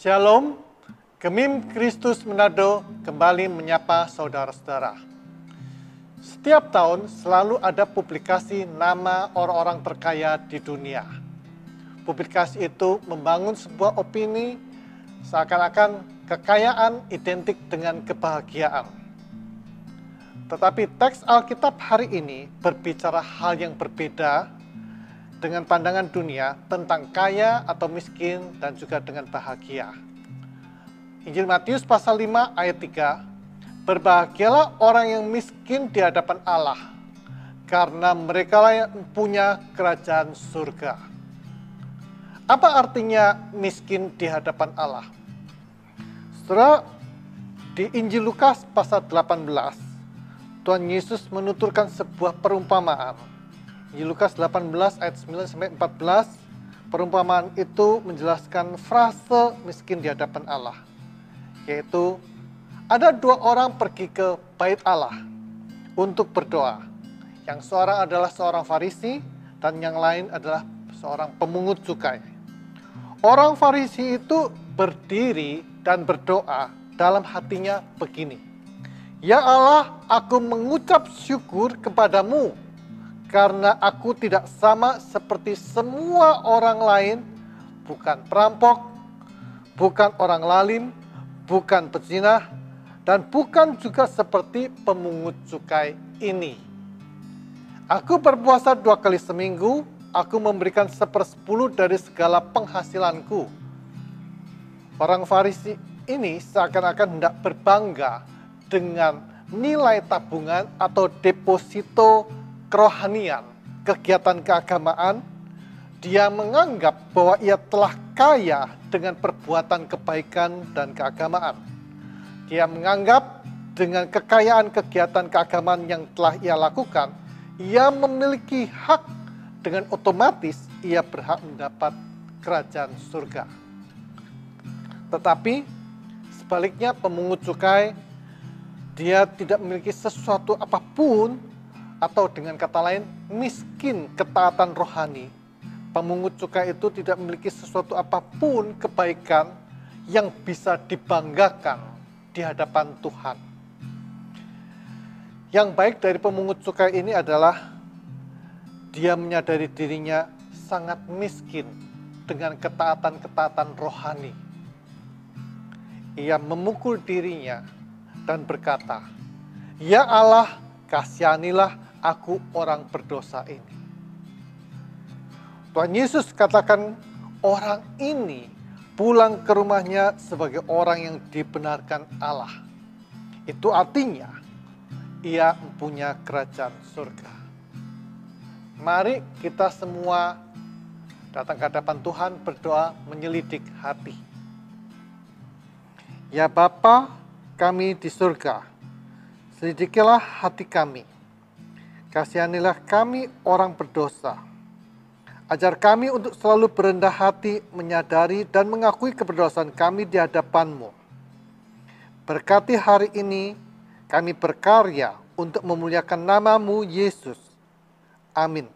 Shalom, Gemim Kristus Manado kembali menyapa saudara-saudara. Setiap tahun selalu ada publikasi nama orang-orang terkaya di dunia. Publikasi itu membangun sebuah opini seakan-akan kekayaan identik dengan kebahagiaan. Tetapi teks Alkitab hari ini berbicara hal yang berbeda dengan pandangan dunia tentang kaya atau miskin dan juga dengan bahagia. Injil Matius pasal 5 ayat 3, Berbahagialah orang yang miskin di hadapan Allah, karena mereka lah yang punya kerajaan surga. Apa artinya miskin di hadapan Allah? Setelah di Injil Lukas pasal 18, Tuhan Yesus menuturkan sebuah perumpamaan di Lukas 18 ayat 9 sampai 14, perumpamaan itu menjelaskan frase miskin di hadapan Allah. Yaitu ada dua orang pergi ke bait Allah untuk berdoa. Yang seorang adalah seorang Farisi dan yang lain adalah seorang pemungut cukai. Orang Farisi itu berdiri dan berdoa dalam hatinya begini. Ya Allah, aku mengucap syukur kepadamu karena aku tidak sama seperti semua orang lain, bukan perampok, bukan orang lalim, bukan pezina, dan bukan juga seperti pemungut cukai ini. Aku berpuasa dua kali seminggu, aku memberikan sepersepuluh dari segala penghasilanku. Orang Farisi ini seakan-akan hendak berbangga dengan nilai tabungan atau deposito kerohanian, kegiatan keagamaan, dia menganggap bahwa ia telah kaya dengan perbuatan kebaikan dan keagamaan. Dia menganggap dengan kekayaan kegiatan keagamaan yang telah ia lakukan, ia memiliki hak dengan otomatis ia berhak mendapat kerajaan surga. Tetapi sebaliknya pemungut cukai dia tidak memiliki sesuatu apa pun atau dengan kata lain miskin ketaatan rohani. Pemungut cukai itu tidak memiliki sesuatu apa pun kebaikan yang bisa dibanggakan di hadapan Tuhan. Yang baik dari pemungut cukai ini adalah dia menyadari dirinya sangat miskin dengan ketaatan-ketaatan rohani. Ia memukul dirinya dan berkata, "Ya Allah, kasihanilah aku orang berdosa ini. Tuhan Yesus katakan orang ini pulang ke rumahnya sebagai orang yang dibenarkan Allah. Itu artinya ia mempunyai kerajaan surga. Mari kita semua datang ke hadapan Tuhan berdoa menyelidik hati. Ya Bapa kami di surga, selidikilah hati kami Kasihanilah kami orang berdosa. Ajar kami untuk selalu berendah hati, menyadari dan mengakui keberdosaan kami di hadapan-Mu. Berkati hari ini, kami berkarya untuk memuliakan namamu Yesus. Amin.